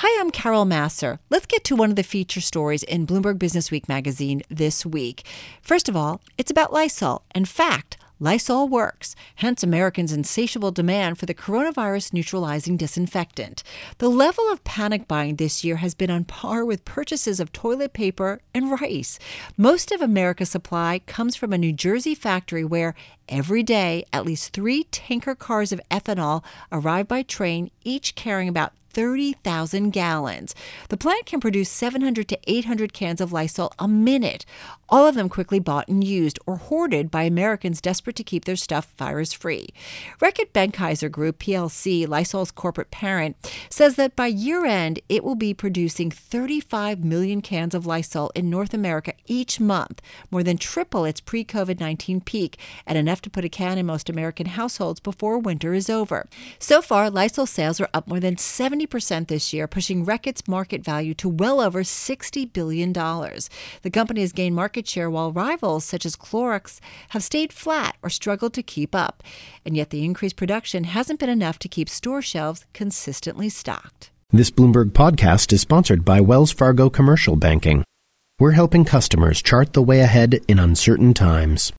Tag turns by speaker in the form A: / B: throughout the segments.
A: Hi, I'm Carol Massar. Let's get to one of the feature stories in Bloomberg Businessweek magazine this week. First of all, it's about Lysol. In fact, Lysol works, hence Americans' insatiable demand for the coronavirus neutralizing disinfectant. The level of panic buying this year has been on par with purchases of toilet paper and rice. Most of America's supply comes from a New Jersey factory where every day at least three tanker cars of ethanol arrive by train, each carrying about 30,000 gallons. The plant can produce 700 to 800 cans of Lysol a minute, all of them quickly bought and used or hoarded by Americans desperate to keep their stuff virus free. Reckitt Benckiser Group, PLC, Lysol's corporate parent, says that by year end, it will be producing 35 million cans of Lysol in North America each month, more than triple its pre COVID 19 peak, and enough to put a can in most American households before winter is over. So far, Lysol sales are up more than 70 percent this year, pushing Reckitt's market value to well over $60 billion. The company has gained market share while rivals such as Clorox have stayed flat or struggled to keep up. And yet the increased production hasn't been enough to keep store shelves consistently stocked.
B: This Bloomberg podcast is sponsored by Wells Fargo Commercial Banking. We're helping customers chart the way ahead in uncertain times.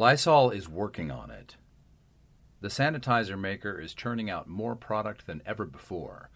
C: Lysol is working on it. The sanitizer maker is churning out more product than ever before,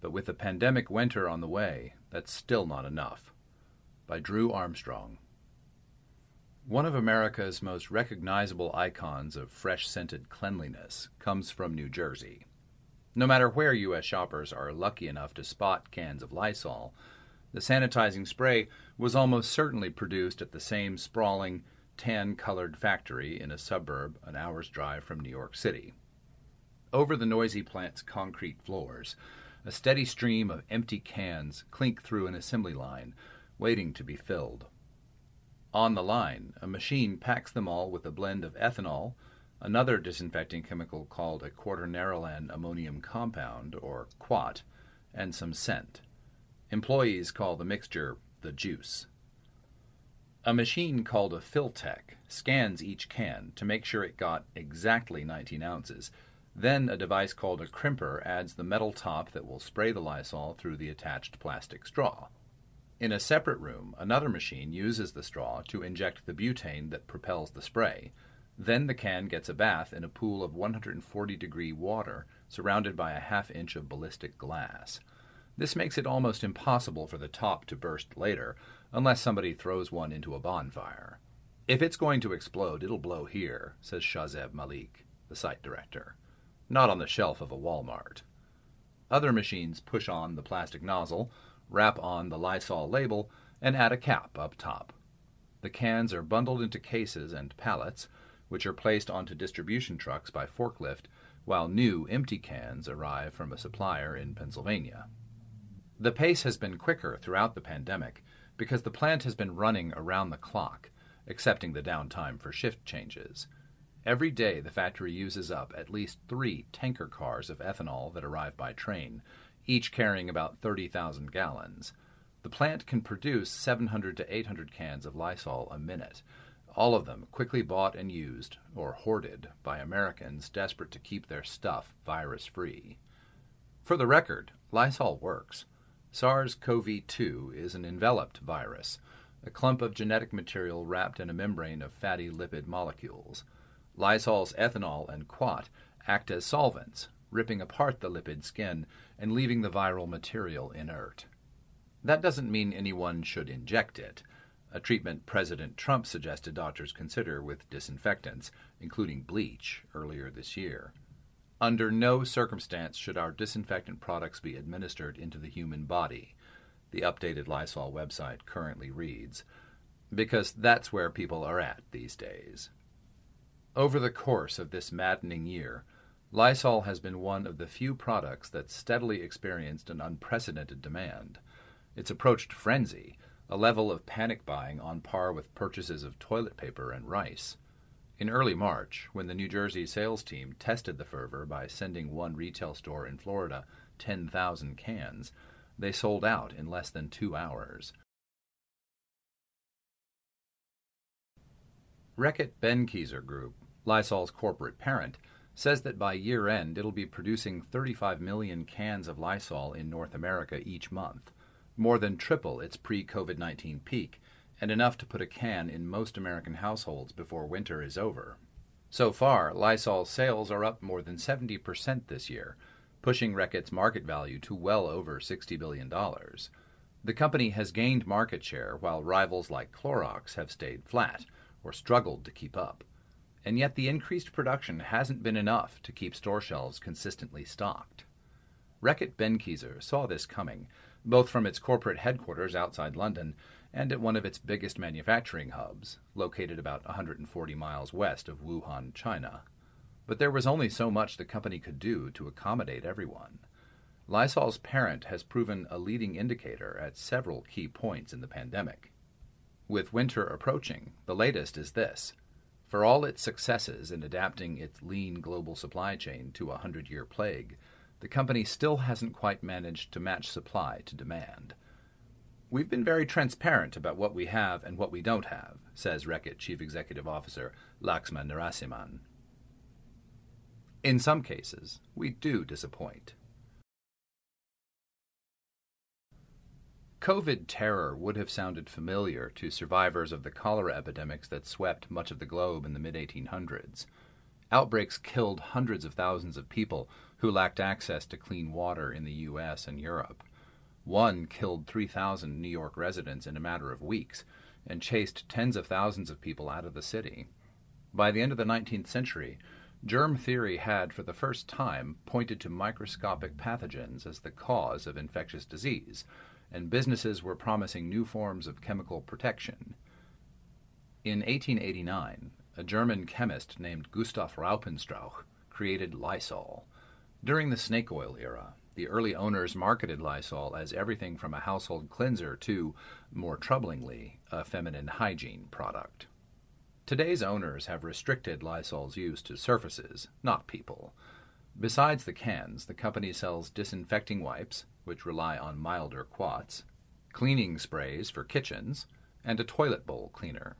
C: but with the pandemic winter on the way, that's still not enough. By Drew Armstrong. One of America's most recognizable icons of fresh scented cleanliness comes from New Jersey. No matter where U.S. shoppers are lucky enough to spot cans of Lysol, the sanitizing spray was almost certainly produced at the same sprawling, tan colored factory in a suburb an hour's drive from New York City. Over the noisy plant's concrete floors, a steady stream of empty cans clink through an assembly line, waiting to be filled. On the line, a machine packs them all with a blend of ethanol, another disinfecting chemical called a quaternary ammonium compound, or quat, and some scent. Employees call the mixture the juice. A machine called a Filtech scans each can to make sure it got exactly 19 ounces. Then a device called a crimper adds the metal top that will spray the Lysol through the attached plastic straw. In a separate room, another machine uses the straw to inject the butane that propels the spray. Then the can gets a bath in a pool of 140 degree water surrounded by a half inch of ballistic glass. This makes it almost impossible for the top to burst later, unless somebody throws one into a bonfire. If it's going to explode, it'll blow here, says Shazeb Malik, the site director, not on the shelf of a Walmart. Other machines push on the plastic nozzle, wrap on the Lysol label, and add a cap up top. The cans are bundled into cases and pallets, which are placed onto distribution trucks by forklift, while new empty cans arrive from a supplier in Pennsylvania. The pace has been quicker throughout the pandemic because the plant has been running around the clock, excepting the downtime for shift changes. Every day, the factory uses up at least three tanker cars of ethanol that arrive by train, each carrying about 30,000 gallons. The plant can produce 700 to 800 cans of Lysol a minute, all of them quickly bought and used, or hoarded, by Americans desperate to keep their stuff virus free. For the record, Lysol works. SARS CoV 2 is an enveloped virus, a clump of genetic material wrapped in a membrane of fatty lipid molecules. Lysol's ethanol and quat act as solvents, ripping apart the lipid skin and leaving the viral material inert. That doesn't mean anyone should inject it, a treatment President Trump suggested doctors consider with disinfectants, including bleach, earlier this year. Under no circumstance should our disinfectant products be administered into the human body, the updated Lysol website currently reads, because that's where people are at these days. Over the course of this maddening year, Lysol has been one of the few products that steadily experienced an unprecedented demand. It's approached frenzy, a level of panic buying on par with purchases of toilet paper and rice. In early March, when the New Jersey sales team tested the fervor by sending one retail store in Florida 10,000 cans, they sold out in less than two hours. Reckitt Benckiser Group, Lysol's corporate parent, says that by year end it'll be producing 35 million cans of Lysol in North America each month, more than triple its pre COVID 19 peak, and enough to put a can in most American households before winter is over. So far, Lysol sales are up more than 70% this year, pushing Reckitt's market value to well over $60 billion. The company has gained market share while rivals like Clorox have stayed flat or struggled to keep up. And yet the increased production hasn't been enough to keep store shelves consistently stocked. Reckitt Benckiser saw this coming, both from its corporate headquarters outside London and at one of its biggest manufacturing hubs, located about 140 miles west of Wuhan, China. But there was only so much the company could do to accommodate everyone. Lysol's parent has proven a leading indicator at several key points in the pandemic. With winter approaching, the latest is this. For all its successes in adapting its lean global supply chain to a hundred year plague, the company still hasn't quite managed to match supply to demand. We've been very transparent about what we have and what we don't have, says Reckitt Chief Executive Officer Laxman Narasimhan. In some cases, we do disappoint. COVID terror would have sounded familiar to survivors of the cholera epidemics that swept much of the globe in the mid 1800s. Outbreaks killed hundreds of thousands of people who lacked access to clean water in the U.S. and Europe. One killed 3,000 New York residents in a matter of weeks and chased tens of thousands of people out of the city. By the end of the 19th century, germ theory had, for the first time, pointed to microscopic pathogens as the cause of infectious disease and businesses were promising new forms of chemical protection. In 1889, a German chemist named Gustav Raupenstrauch created Lysol. During the snake oil era, the early owners marketed Lysol as everything from a household cleanser to, more troublingly, a feminine hygiene product. Today's owners have restricted Lysol's use to surfaces, not people. Besides the cans, the company sells disinfecting wipes, which rely on milder quats, cleaning sprays for kitchens, and a toilet bowl cleaner.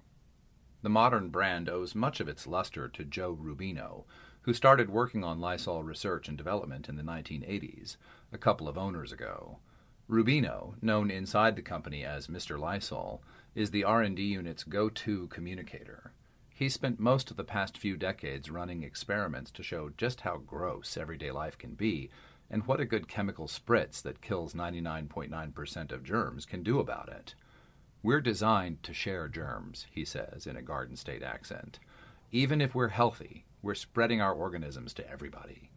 C: The modern brand owes much of its luster to Joe Rubino, who started working on Lysol research and development in the 1980s, a couple of owners ago. Rubino, known inside the company as Mr. Lysol, is the R&D unit's go-to communicator. He spent most of the past few decades running experiments to show just how gross everyday life can be and what a good chemical spritz that kills 99.9% of germs can do about it. We're designed to share germs, he says in a Garden State accent. Even if we're healthy, we're spreading our organisms to everybody.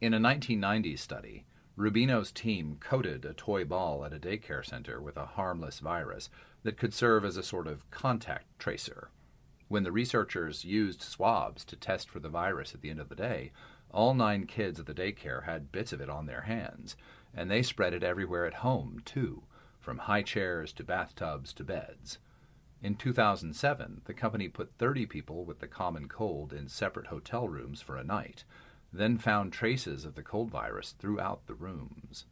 C: In a 1990s study, Rubino's team coated a toy ball at a daycare center with a harmless virus that could serve as a sort of contact tracer. When the researchers used swabs to test for the virus at the end of the day, all nine kids at the daycare had bits of it on their hands, and they spread it everywhere at home, too, from high chairs to bathtubs to beds. In 2007, the company put 30 people with the common cold in separate hotel rooms for a night, then found traces of the cold virus throughout the rooms.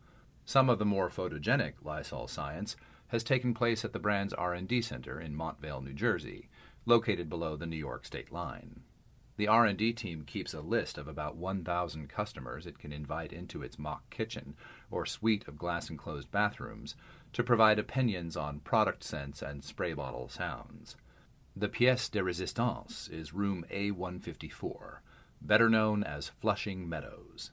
C: Some of the more photogenic Lysol science has taken place at the brand's R&D center in Montvale, New Jersey, located below the New York state line. The R&D team keeps a list of about 1,000 customers it can invite into its mock kitchen or suite of glass enclosed bathrooms to provide opinions on product scents and spray bottle sounds. The pièce de résistance is room A154, better known as Flushing Meadows.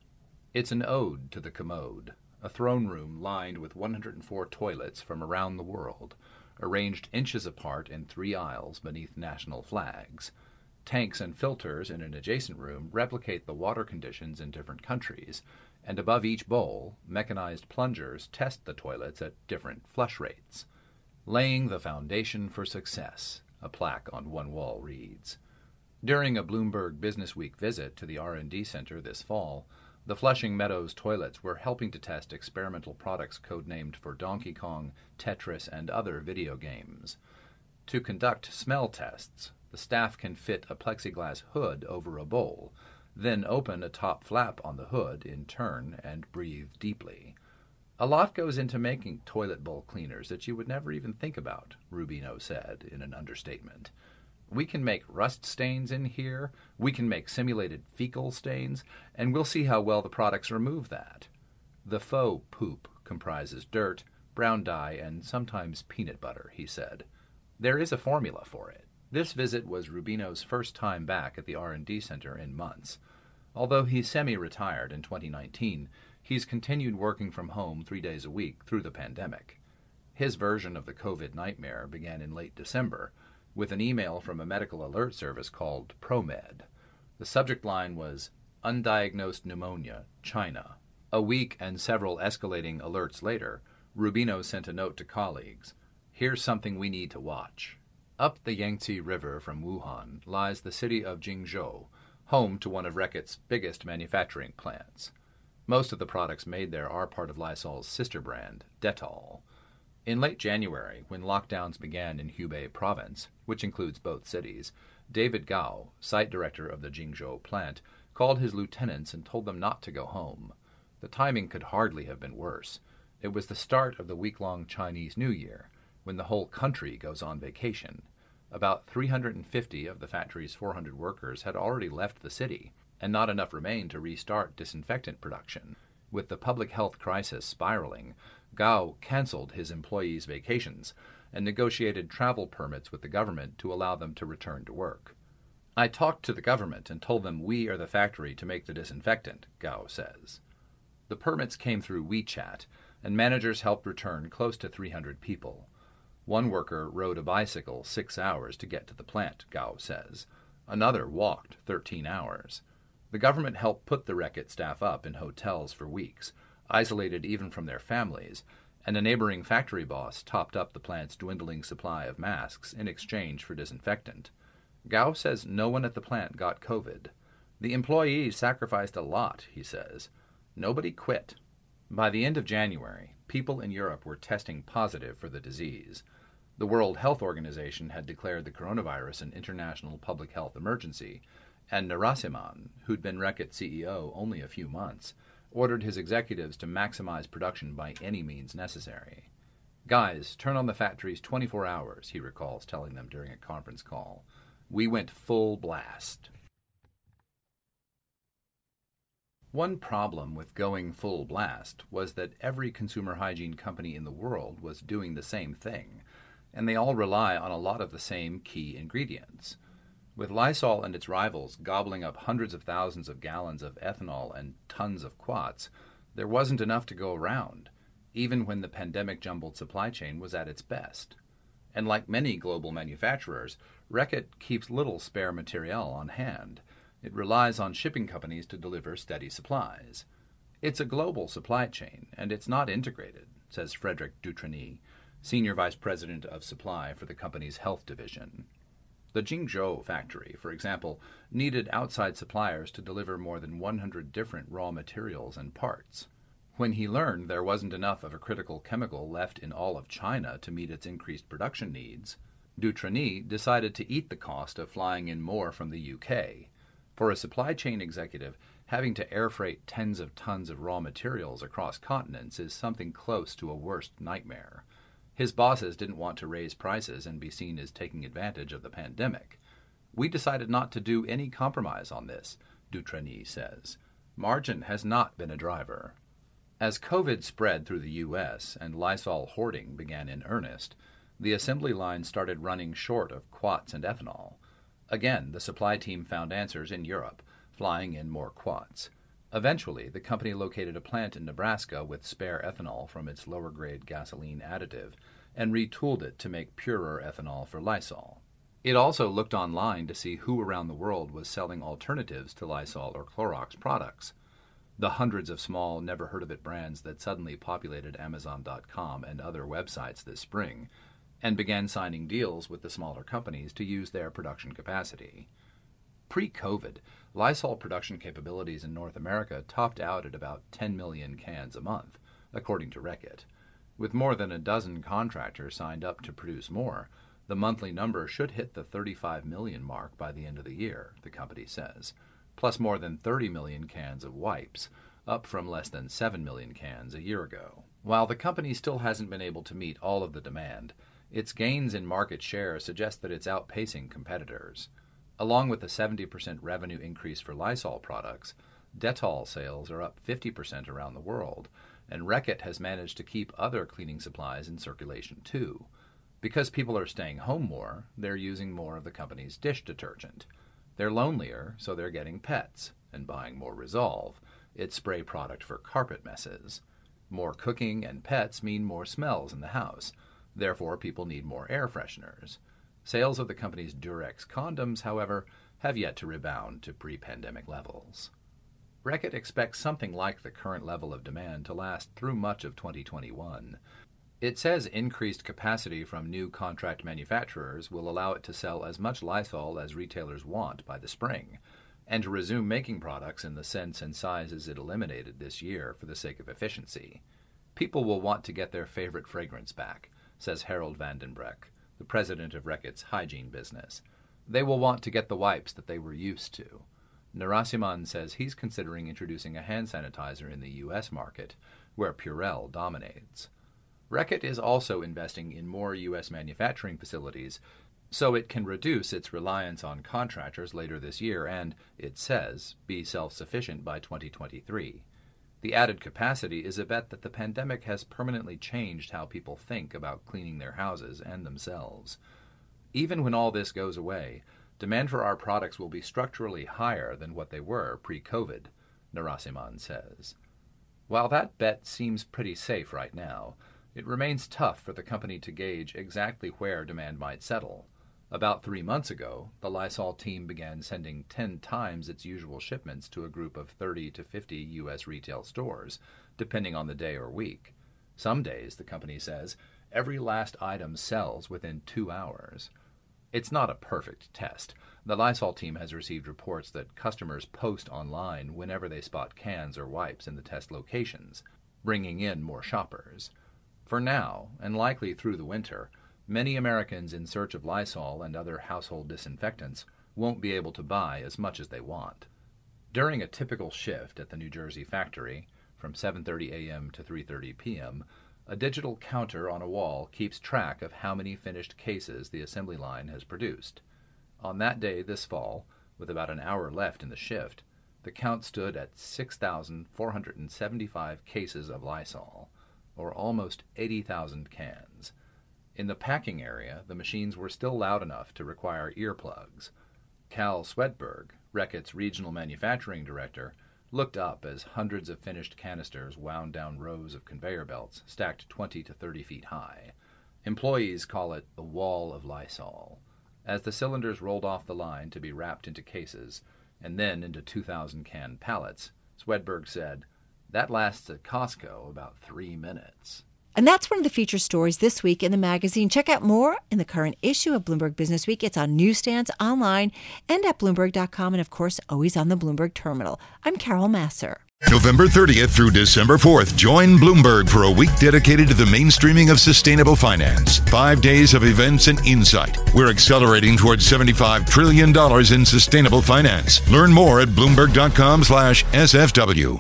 C: It's an ode to the commode, a throne room lined with 104 toilets from around the world, arranged inches apart in three aisles beneath national flags. Tanks and filters in an adjacent room replicate the water conditions in different countries, and above each bowl, mechanized plungers test the toilets at different flush rates. Laying the foundation for success, a plaque on one wall reads. During a Bloomberg Businessweek visit to the R&D center this fall, the Flushing Meadows toilets were helping to test experimental products codenamed for Donkey Kong, Tetris, and other video games. To conduct smell tests, the staff can fit a plexiglass hood over a bowl, then open a top flap on the hood in turn and breathe deeply. A lot goes into making toilet bowl cleaners that you would never even think about, Rubino said in an understatement. We can make rust stains in here, we can make simulated fecal stains, and we'll see how well the products remove that. The faux poop comprises dirt, brown dye, and sometimes peanut butter, he said. There is a formula for it. This visit was Rubino's first time back at the R&D center in months. Although he's semi-retired in 2019, he's continued working from home 3 days a week through the pandemic. His version of the COVID nightmare began in late December with an email from a medical alert service called ProMed. The subject line was Undiagnosed Pneumonia, China. A week and several escalating alerts later, Rubino sent a note to colleagues Here's something we need to watch. Up the Yangtze River from Wuhan lies the city of Jingzhou, home to one of Reckitt's biggest manufacturing plants. Most of the products made there are part of Lysol's sister brand, Dettol. In late January, when lockdowns began in Hubei province, which includes both cities, David Gao, site director of the Jingzhou plant, called his lieutenants and told them not to go home. The timing could hardly have been worse. It was the start of the week long Chinese New Year, when the whole country goes on vacation. About 350 of the factory's 400 workers had already left the city, and not enough remained to restart disinfectant production. With the public health crisis spiraling, Gao canceled his employees' vacations and negotiated travel permits with the government to allow them to return to work. I talked to the government and told them we are the factory to make the disinfectant, Gao says. The permits came through WeChat, and managers helped return close to 300 people. One worker rode a bicycle six hours to get to the plant, Gao says. Another walked 13 hours. The government helped put the Reckitt staff up in hotels for weeks, isolated even from their families, and a neighboring factory boss topped up the plant's dwindling supply of masks in exchange for disinfectant. Gao says no one at the plant got COVID. The employees sacrificed a lot, he says. Nobody quit. By the end of January, people in Europe were testing positive for the disease. The World Health Organization had declared the coronavirus an international public health emergency, and Narasimhan, who'd been Reckitt CEO only a few months, ordered his executives to maximize production by any means necessary. Guys, turn on the factories 24 hours, he recalls telling them during a conference call. We went full blast. One problem with going full blast was that every consumer hygiene company in the world was doing the same thing and they all rely on a lot of the same key ingredients. With Lysol and its rivals gobbling up hundreds of thousands of gallons of ethanol and tons of quats, there wasn't enough to go around, even when the pandemic jumbled supply chain was at its best. And like many global manufacturers, Reckitt keeps little spare material on hand. It relies on shipping companies to deliver steady supplies. It's a global supply chain, and it's not integrated, says Frederic Dutreny, Senior Vice President of Supply for the company's health division. The Jingzhou factory, for example, needed outside suppliers to deliver more than 100 different raw materials and parts. When he learned there wasn't enough of a critical chemical left in all of China to meet its increased production needs, Dutreny decided to eat the cost of flying in more from the UK. For a supply chain executive, having to air freight tens of tons of raw materials across continents is something close to a worst nightmare. His bosses didn't want to raise prices and be seen as taking advantage of the pandemic. We decided not to do any compromise on this, Dutreny says. Margin has not been a driver. As COVID spread through the U.S. and Lysol hoarding began in earnest, the assembly line started running short of quats and ethanol. Again, the supply team found answers in Europe, flying in more quats. Eventually, the company located a plant in Nebraska with spare ethanol from its lower grade gasoline additive and retooled it to make purer ethanol for Lysol. It also looked online to see who around the world was selling alternatives to Lysol or Clorox products. The hundreds of small, never heard of it brands that suddenly populated Amazon.com and other websites this spring and began signing deals with the smaller companies to use their production capacity. Pre COVID, Lysol production capabilities in North America topped out at about 10 million cans a month, according to Reckitt. With more than a dozen contractors signed up to produce more, the monthly number should hit the 35 million mark by the end of the year, the company says, plus more than 30 million cans of wipes, up from less than 7 million cans a year ago. While the company still hasn't been able to meet all of the demand, Its gains in market share suggest that it's outpacing competitors. Along with the 70% revenue increase for Lysol products, Dettol sales are up 50% around the world, and Reckitt has managed to keep other cleaning supplies in circulation too. Because people are staying home more, they're using more of the company's dish detergent. They're lonelier, so they're getting pets and buying more Resolve, its spray product for carpet messes. More cooking and pets mean more smells in the house. Therefore, people need more air fresheners. Sales of the company's Durex condoms, however, have yet to rebound to pre pandemic levels. Reckitt expects something like the current level of demand to last through much of 2021. It says increased capacity from new contract manufacturers will allow it to sell as much Lysol as retailers want by the spring, and to resume making products in the scents and sizes it eliminated this year for the sake of efficiency. People will want to get their favorite fragrance back, says Harold van den Broek, the president of Reckitt's hygiene business. They will want to get the wipes that they were used to. Narasimhan says he's considering introducing a hand sanitizer in the U.S. market, where Purell dominates. Reckitt is also investing in more U.S. manufacturing facilities so it can reduce its reliance on contractors later this year and, it says, be self sufficient by 2023. The added capacity is a bet that the pandemic has permanently changed how people think about cleaning their houses and themselves. Even when all this goes away, demand for our products will be structurally higher than what they were pre COVID, Narasimhan says. While that bet seems pretty safe right now, it remains tough for the company to gauge exactly where demand might settle. About three months ago, the Lysol team began sending 10 times its usual shipments to a group of 30 to 50 U.S. retail stores, depending on the day or week. Some days, the company says, every last item sells within two hours. It's not a perfect test. The Lysol team has received reports that customers post online whenever they spot cans or wipes in the test locations, bringing in more shoppers. For now, and likely through the winter, Many Americans in search of Lysol and other household disinfectants won't be able to buy as much as they want. During a typical shift at the New Jersey factory, from 7:30 a.m. to 3:30 p.m., a digital counter on a wall keeps track of how many finished cases the assembly line has produced. On that day this fall, with about an hour left in the shift, the count stood at 6,475 cases of Lysol, or almost 80,000 cans. In the packing area, the machines were still loud enough to require earplugs. Cal Swedberg, Reckitt's regional manufacturing director, looked up as hundreds of finished canisters wound down rows of conveyor belts stacked 20 to 30 feet high. Employees call it the wall of Lysol. As the cylinders rolled off the line to be wrapped into cases and then into 2,000 can pallets, Swedberg said, That lasts at Costco about three minutes.
A: And that's one of the feature stories this week in the magazine. Check out more in the current issue of Bloomberg Business Week. It's on newsstands, online, and at Bloomberg.com, and of course, always on the Bloomberg terminal. I'm Carol Massar.
D: November 30th through December 4th, join Bloomberg for a week dedicated to the mainstreaming of sustainable finance. Five days of events and insight. We're accelerating towards $75 trillion in sustainable finance. Learn more at Bloomberg.com slash SFW.